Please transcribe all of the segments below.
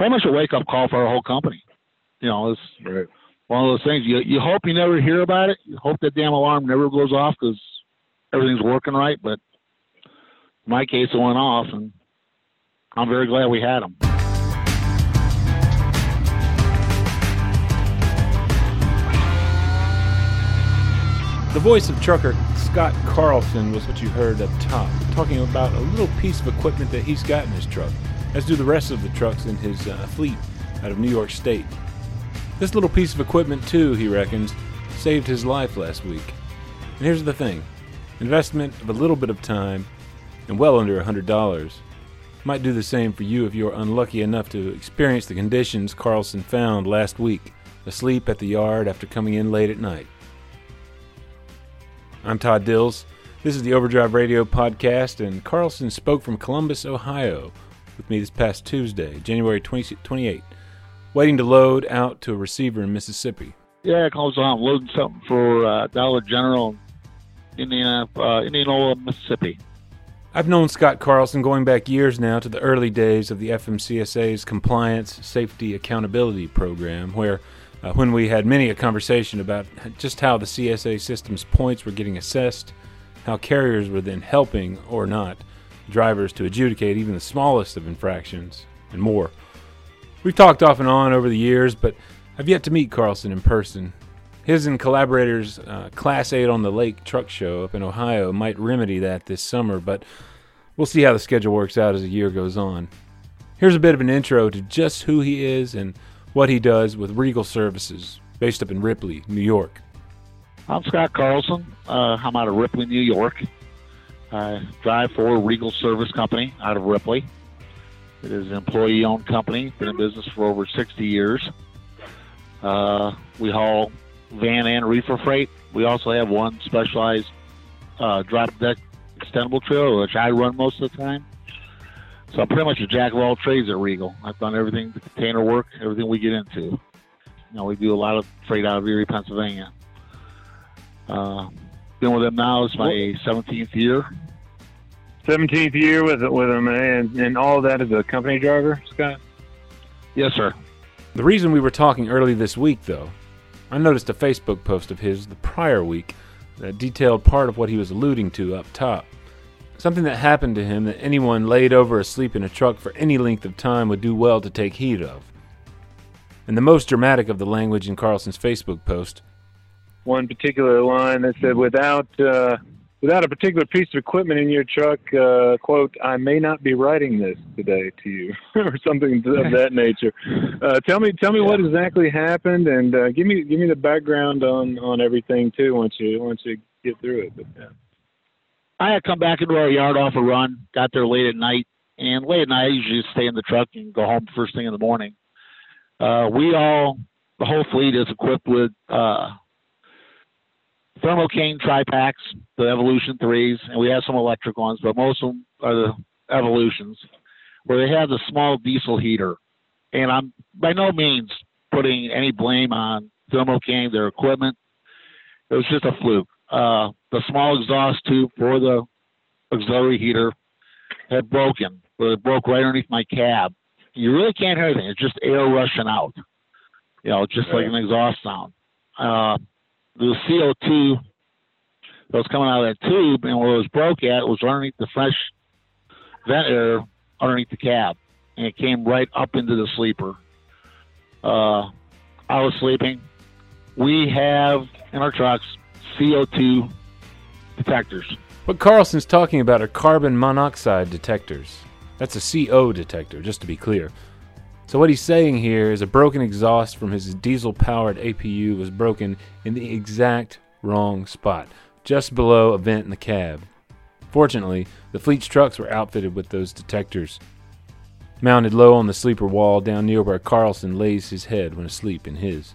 pretty much a wake up call for our whole company. You know, it's Right. one of those things. You you hope you never hear about it. You hope that damn alarm never goes off because everything's working right. But in my case, it went off, and I'm very glad we had them. The voice of trucker Scott Carlson was what you heard up top, talking about a little piece of equipment that he's got in his truck, as do the rest of the trucks in his uh, fleet out of New York State. This little piece of equipment, too, he reckons, saved his life last week. And here's the thing investment of a little bit of time and well under a $100 might do the same for you if you're unlucky enough to experience the conditions Carlson found last week, asleep at the yard after coming in late at night. I'm Todd Dills. This is the Overdrive Radio podcast, and Carlson spoke from Columbus, Ohio, with me this past Tuesday, January 20, 28, waiting to load out to a receiver in Mississippi. Yeah, it calls on loading something for uh, Dollar General, Indiana, uh, Indianola, Mississippi. I've known Scott Carlson going back years now to the early days of the FMCSA's Compliance Safety Accountability Program, where uh, when we had many a conversation about just how the CSA system's points were getting assessed, how carriers were then helping or not drivers to adjudicate even the smallest of infractions, and more. We've talked off and on over the years, but I've yet to meet Carlson in person. His and collaborators' uh, Class 8 on the Lake truck show up in Ohio might remedy that this summer, but we'll see how the schedule works out as the year goes on. Here's a bit of an intro to just who he is and what he does with Regal Services, based up in Ripley, New York. I'm Scott Carlson. Uh, I'm out of Ripley, New York. I drive for Regal Service Company out of Ripley. It is an employee owned company, been in business for over 60 years. Uh, we haul van and reefer freight. We also have one specialized uh, drop deck extendable trailer, which I run most of the time. So I'm pretty much a jack of all trades at Regal. I've done everything, the container work, everything we get into. You know, we do a lot of freight out of Erie, Pennsylvania. Uh, been with them now. It's my 17th year. 17th year with with him, and and all of that as a company driver, Scott. Yes, sir. The reason we were talking early this week, though, I noticed a Facebook post of his the prior week that detailed part of what he was alluding to up top. Something that happened to him that anyone laid over asleep in a truck for any length of time would do well to take heed of. And the most dramatic of the language in Carlson's Facebook post One particular line that said, "Without uh, without a particular piece of equipment in your truck, uh, quote, I may not be writing this today to you, or something of that nature." Uh, tell me, tell me what exactly happened, and uh, give me give me the background on on everything too. Once you once you get through it, but, yeah. I had come back into our yard off a run, got there late at night, and late at night I usually just stay in the truck and go home first thing in the morning. Uh, we all, the whole fleet is equipped with uh, thermocane TriPacs, the Evolution 3s, and we have some electric ones, but most of them are the Evolutions, where they have the small diesel heater. And I'm by no means putting any blame on Thermo King, their equipment. It was just a fluke. Uh, the small exhaust tube for the auxiliary heater had broken, but it broke right underneath my cab. You really can't hear anything. It's just air rushing out. You know, just like an exhaust sound. Uh, the CO2 that was coming out of that tube and where it was broke at was underneath the fresh vent air underneath the cab. And it came right up into the sleeper. Uh, I was sleeping. We have in our trucks CO2 detectors. What Carlson's talking about are carbon monoxide detectors. That's a CO detector, just to be clear. So, what he's saying here is a broken exhaust from his diesel powered APU was broken in the exact wrong spot, just below a vent in the cab. Fortunately, the fleet's trucks were outfitted with those detectors. Mounted low on the sleeper wall down near where Carlson lays his head when asleep in his.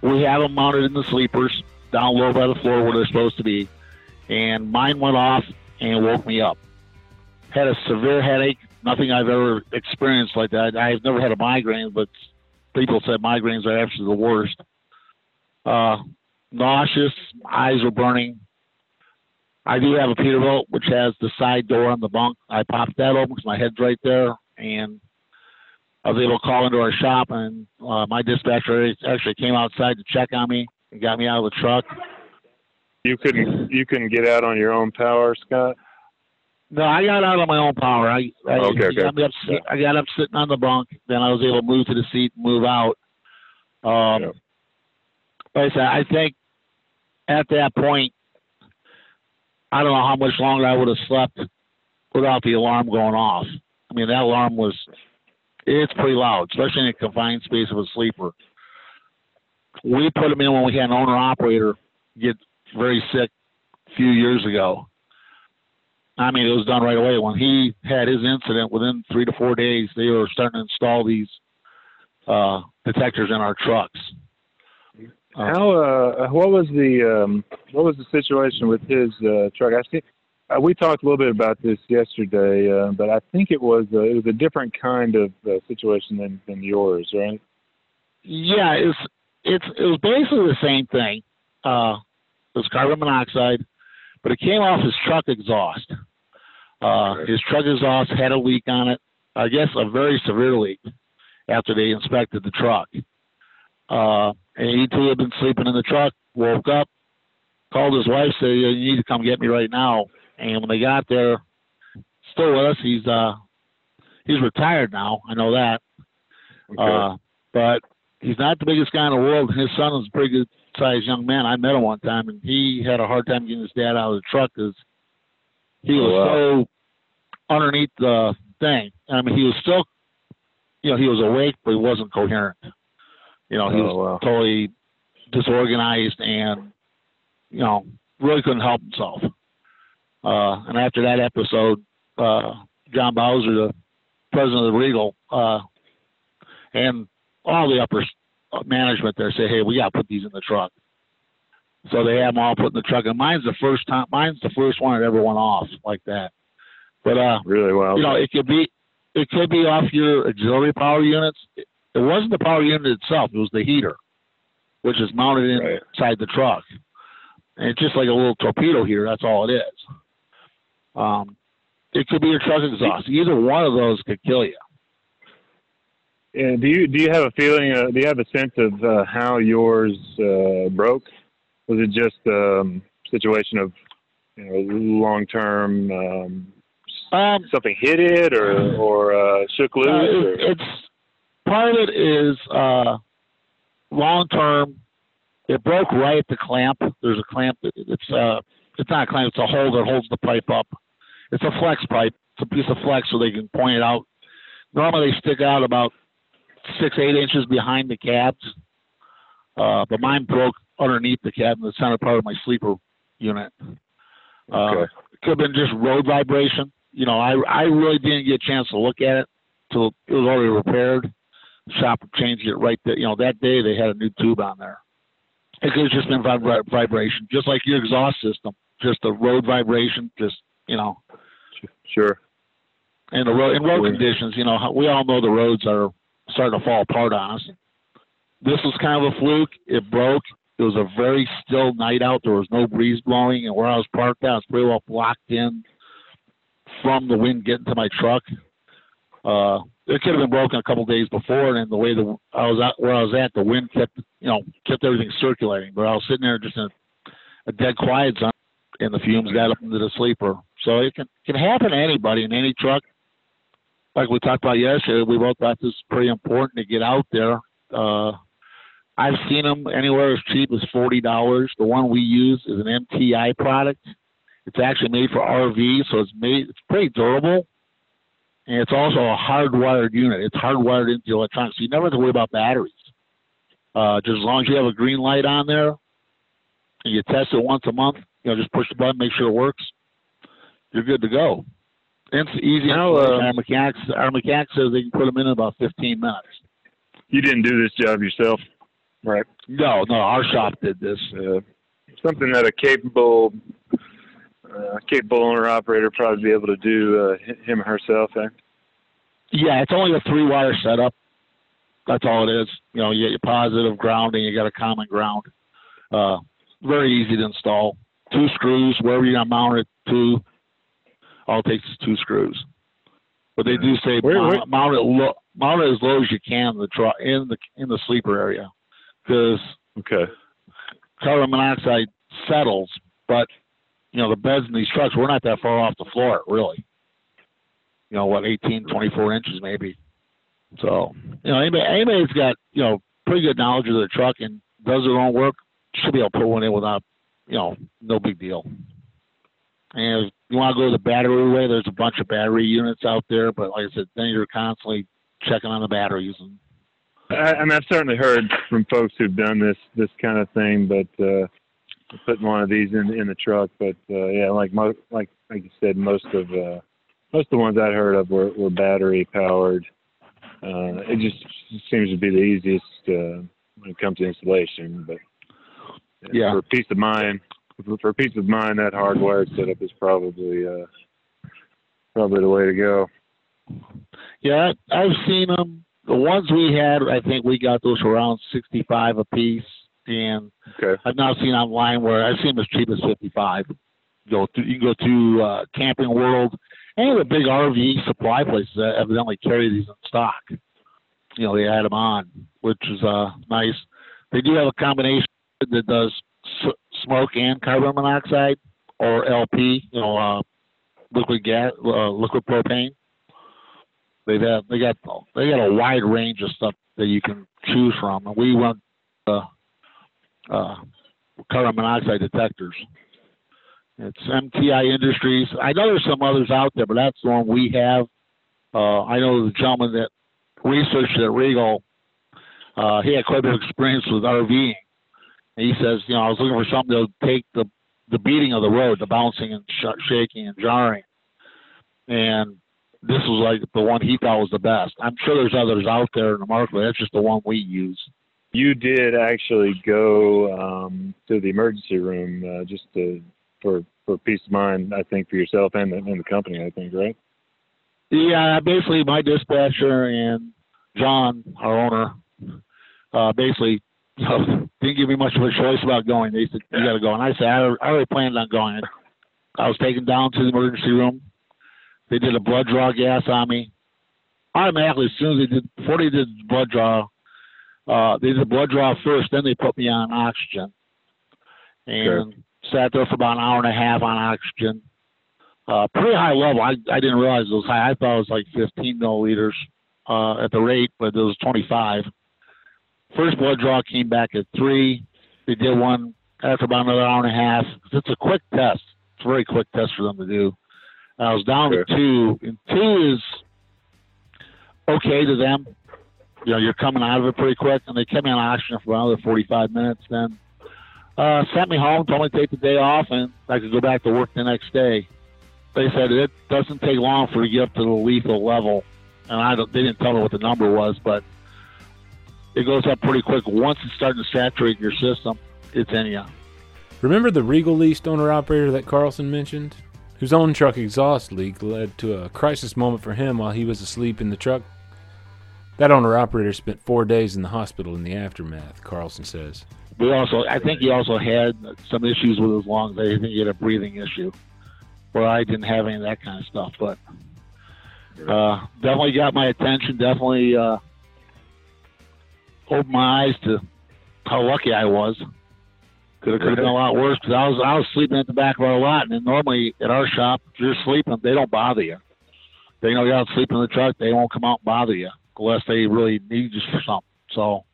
We have them mounted in the sleepers down low by the floor where they're supposed to be. And mine went off and woke me up. Had a severe headache, nothing I've ever experienced like that. I've never had a migraine, but people said migraines are actually the worst. Uh, nauseous, eyes were burning. I do have a Peterbilt, which has the side door on the bunk. I popped that open because my head's right there, and I was able to call into our shop, and uh, my dispatcher actually came outside to check on me and got me out of the truck. You couldn't you couldn't get out on your own power, Scott. No, I got out on my own power. I, I Okay, okay. got up. I got up sitting on the bunk. Then I was able to move to the seat and move out. Um, Yeah. Like I said, I think at that point, I don't know how much longer I would have slept without the alarm going off. I mean, that alarm was it's pretty loud, especially in a confined space of a sleeper. We put them in when we had an owner operator get very sick a few years ago. I mean, it was done right away. When he had his incident, within three to four days, they were starting to install these uh, detectors in our trucks. Uh, How uh what was the um what was the situation with his uh truck? I see uh, we talked a little bit about this yesterday, uh, but I think it was uh, it was a different kind of uh, situation than than yours, right? Yeah, it's it's it was basically the same thing. Uh, it was carbon monoxide, but it came off his truck exhaust. Uh, his truck exhaust had a leak on it. I guess a very severe leak. After they inspected the truck, uh, and he too had been sleeping in the truck. Woke up, called his wife, said, "You need to come get me right now." And when they got there, still with us. He's uh, he's retired now. I know that. Okay. Uh, but he's not the biggest guy in the world. His son is a pretty good sized young man. I met him one time, and he had a hard time getting his dad out of the truck because he Oh, was wow. so underneath the thing. I mean, he was still, you know, he was awake, but he wasn't coherent. You know, he Oh, was wow. totally disorganized and, you know, really couldn't help himself. Uh, and after that episode, uh, John Bowser, the president of the Regal, uh, and all the upper s- management there say, "Hey, we got to put these in the truck." So they have them all put in the truck, and mine's the first time. Mine's the first one that ever went off like that. But uh, really well. you know, it could be it could be off your auxiliary power units. It it wasn't the power unit itself; it was the heater, which is mounted Right. inside the truck. And it's just like a little torpedo heater. That's all it is. Um, it could be your truck exhaust. Either one of those could kill you. And do you do you have a feeling? Uh, do you have a sense of uh, how yours uh, broke? Was it just a um, situation of you know long term um, Um, something hit it or or uh, shook loose? Uh, it, it's part of it is uh, long term. It broke right at the clamp. There's a clamp. It's uh, it's not a clamp. It's a hole that holds the pipe up. It's a flex pipe. It's a piece of flex so they can point it out. Normally they stick out about six eight inches behind the cabs, uh, but mine broke underneath the cab in the center part of my sleeper unit. Uh, Okay. it could have been just road vibration. You know, I I really didn't get a chance to look at it till it was already repaired. Shop changed it right there. You know, that day they had a new tube on there. It could have just been vibra- vibration, just like your exhaust system, just the road vibration, just you know, Sure. and the road in road conditions. You know, we all know the roads are starting to fall apart on us. This was kind of a fluke. It broke. It was a very still night out. There was no breeze blowing, and where I was parked at, I was pretty well blocked in from the wind getting to my truck. Uh, it could have been broken a couple days before, and the way the I was at where I was at, the wind kept you know kept everything circulating. But I was sitting there just in a, a dead quiet zone, and the fumes got up into the sleeper. So it can can happen to anybody in any truck. Like we talked about yesterday, we both thought this is pretty important to get out there. Uh, I've seen them anywhere as cheap as forty dollars. The one we use is an MTI product. It's actually made for RV, so it's made it's pretty durable, and it's also a hardwired unit. It's hardwired into the electronics, so you never have to worry about batteries. Uh, just as long as you have a green light on there, and you test it once a month, you know, just push the button, make sure it works. You're good to go. It's easy. Installation. uh, our mechanics, our mechanic says they can put them in in about 15 minutes. You didn't do this job yourself, right? No, no, our shop did this. Uh, something that a capable uh, capable owner operator probably be able to do uh, him or herself. Eh? Yeah, it's only a three wire setup. That's all it is. You know, you get your positive grounding, you got a common ground. Uh, very easy to install. Two screws, wherever you're gonna mount it to. All it takes is two screws. But they do say mount, mount it low, mount it as low as you can in the truck in the in the sleeper area, because Okay. carbon monoxide settles, but you know the beds in these trucks we're not that far off the floor really. You know what, 18, 24 inches maybe. So you know anybody anybody's got you know pretty good knowledge of their truck and does their own work should be able to put one in without you know no big deal. And if you want to go the battery way, there's a bunch of battery units out there, but like I said, then you're constantly checking on the batteries and I, I mean, I've certainly heard from folks who've done this this kind of thing, but uh, putting one of these in in the truck. But uh, yeah, like most like like you said, most of uh, most of the ones I'd heard of were, were battery powered. Uh, it just seems to be the easiest uh, when it comes to installation. But Yeah. for peace of mind, for, for peace of mind, that hardwired setup is probably uh, probably the way to go. Yeah, I've seen them. The ones we had, I think we got those for around sixty-five a piece, and Okay. I've now seen online where I've seen them as cheap as fifty-five. Go to, you can go to uh, Camping World, any of the big RV supply places that evidently carry these in stock. You know, they add them on, which is uh, nice. They do have a combination that does s- smoke and carbon monoxide, or LP, you know, uh, liquid gas, uh, liquid propane. They have they got they got a wide range of stuff that you can choose from, and we went uh, uh, carbon monoxide detectors. It's MTI Industries. I know there's some others out there, but that's the one we have. Uh, I know the gentleman that researched at Regal. Uh, he had quite a bit of experience with RVing. And he says, you know, I was looking for something to take the the beating of the road, the bouncing and sh- shaking and jarring, and this was like the one he thought was the best. I'm sure there's others out there in the market. But that's just the one we use. You did actually go um, to the emergency room uh, just to, for for peace of mind, I think, for yourself and the, and the company. I think, right? Yeah, basically my dispatcher and John, our owner, uh, basically you know, didn't give me much of a choice about going. They said you got to go, and I said I, I already planned on going. I was taken down to the emergency room. They did a blood draw gas on me. Automatically, as soon as they did, before they did the blood draw, uh, they did the blood draw first, then they put me on oxygen, and sat there for about an hour and a half on oxygen uh, pretty high level. I, I didn't realize it was high. I thought it was like 15 milliliters uh, at the rate, but it was 25. First blood draw came back at three. They did one after about another hour and a half. It's a quick test. It's a very quick test for them to do. And I was down Sure. to two, and two is okay to them. You know, you're coming out of it pretty quick, and they kept me on oxygen for another 45 minutes. Then uh, sent me home, told me to take the day off, and I could go back to work the next day they said it doesn't take long for you to get up to the lethal level, and I don't, they didn't tell me what the number was, but it goes up pretty quick. Once it's starting to saturate your system, it's in you. Remember the Regal leased owner operator that Carlson mentioned? Whose own truck exhaust leak led to a crisis moment for him while he was asleep in the truck? That owner operator spent four days in the hospital in the aftermath, Carlson says. We also, I think he also had some issues with his lungs. I think he had a breathing issue, where I didn't have any of that kind of stuff. But uh, definitely got my attention. Definitely uh, opened my eyes to how lucky I was. Could have, could have been a lot worse because I was I was sleeping at the back of our lot, and normally at our shop, if you're sleeping, they don't bother you. They know you're out sleeping in the truck. They won't come out and bother you unless they really need you for something. So,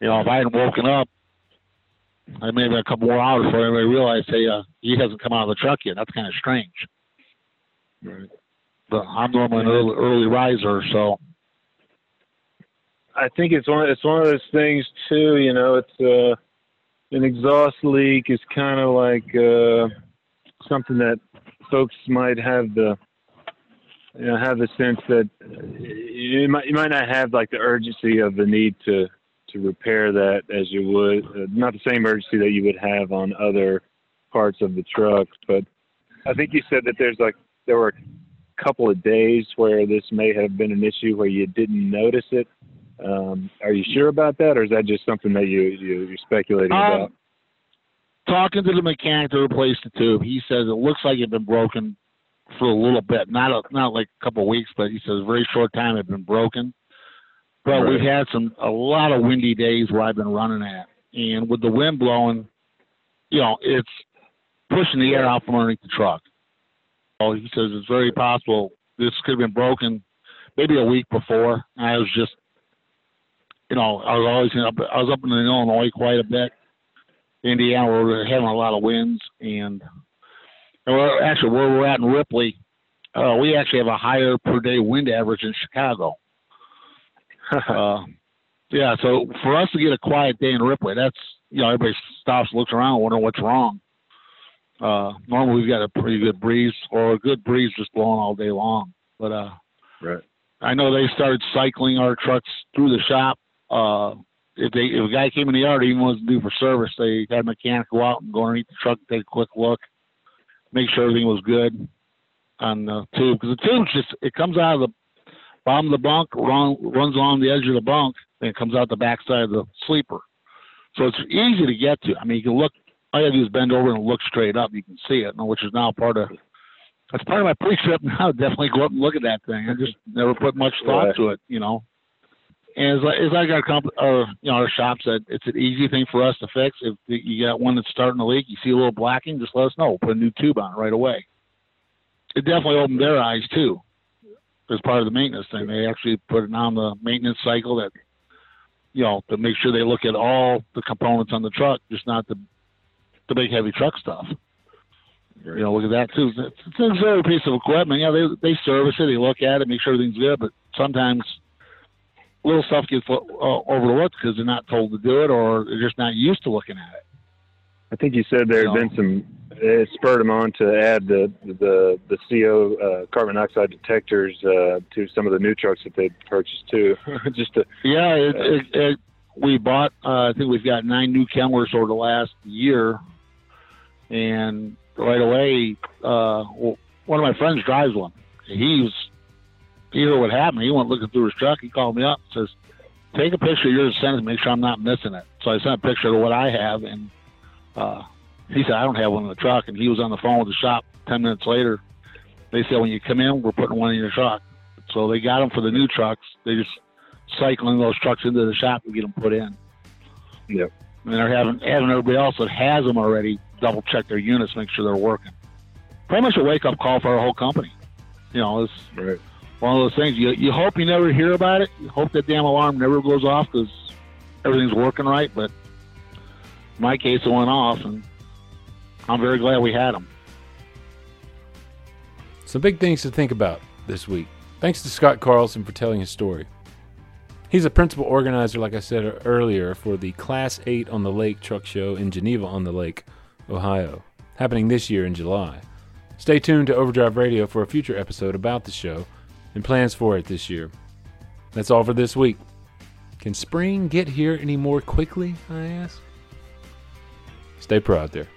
you know, if I hadn't woken up, I may have a couple more hours before anybody realized, hey, uh, he hasn't come out of the truck yet. That's kind of strange. Right. But I'm normally an early, early riser, so I think it's one it's one of those things too. You know, it's uh, an exhaust leak is kind of like uh, something that folks might have the you know have the sense that you might you might not have like the urgency of the need to to repair that as you would uh, not the same urgency that you would have on other parts of the truck. But I think you said that there's like there were a couple of days where this may have been an issue where you didn't notice it. Um, are you sure about that, or is that just something that you, you you're speculating about? Um, talking to the mechanic to replace the tube, he says it looks like it's been broken for a little bit, not a, not like a couple of weeks, but he says a very short time it had been broken. But Right. we've had some a lot of windy days where I've been running at, and with the wind blowing, you know, it's pushing the air out from underneath the truck. Oh, he says it's very possible this could have been broken maybe a week before. I was just, you know, I was always in up. I was up in Illinois quite a bit. Indiana, we're having a lot of winds, and, actually where we're at in Ripley. Uh, we actually have a higher per day wind average in Chicago. uh, yeah, so for us to get a quiet day in Ripley, that's you know everybody stops, looks around, wondering what's wrong. Uh, normally we've got a pretty good breeze or a good breeze just blowing all day long, but uh, right. I know they started cycling our trucks through the shop. Uh, if they if a guy came in the yard, even wasn't due for service, they had a mechanic go out and go underneath the truck, take a quick look, make sure everything was good on the tube because the tube's just it comes out of the bottom of the bunk, run, runs along the edge of the bunk, and it comes out the backside of the sleeper. So it's easy to get to. I mean, you can look. All you have to do is bend over and look straight up. You can see it, which is now part of. That's part of my pre-trip now. Definitely go up and look at that thing. I just never put much thought Right. to it, you know. And as, I- as I got comp- or you know, our shop said, it's an easy thing for us to fix. If you got one that's starting to leak, you see a little blacking, just let us know. We'll put a new tube on it right away. It definitely opened their eyes too, as part of the maintenance thing. They actually put it on the maintenance cycle that, you know, to make sure they look at all the components on the truck, just not the the big heavy truck stuff. You know, look at that too. It's it's an auxiliary piece of equipment. Yeah, they they service it, they look at it, make sure everything's good. But sometimes little stuff gets uh, overlooked because they're not told to do it, or they're just not used to looking at it. I think you said there had So- been some. It spurred them on to add the the the CO uh, carbon monoxide detectors uh, to some of the new trucks that they purchased too. Just to Yeah, it, it, it, we bought. Uh, I think we've got nine new Kenworths over the last year, and right away, uh, one of my friends drives one. He was he heard what happened. He went looking through his truck. He called me up and says, "Take a picture of yours, and send it. Make sure I'm not missing it." So I sent a picture of what I have, and uh, he said, "I don't have one in the truck." And he was on the phone with the shop. Ten minutes later, they said, "When you come in, we're putting one in your truck." So they got them for the new trucks. They just cycling those trucks into the shop to get them put in. Yeah, And they're having having everybody else that has them already double check their units, make sure they're working. Pretty much a wake up call for our whole company. You know, it's right. One of those things. You you hope you never hear about it. You hope that damn alarm never goes off because everything's working right. But in my case, it went off, and I'm very glad we had them. Some big things to think about this week. Thanks to Scott Carlson for telling his story. He's a principal organizer, like I said earlier, for the Class 8 on the Lake truck show in Geneva on the Lake, Ohio, happening this year in July. Stay tuned to Overdrive Radio for a future episode about the show and plans for it this year. That's all for this week. Can spring get here any more quickly? I ask. Stay pro out there.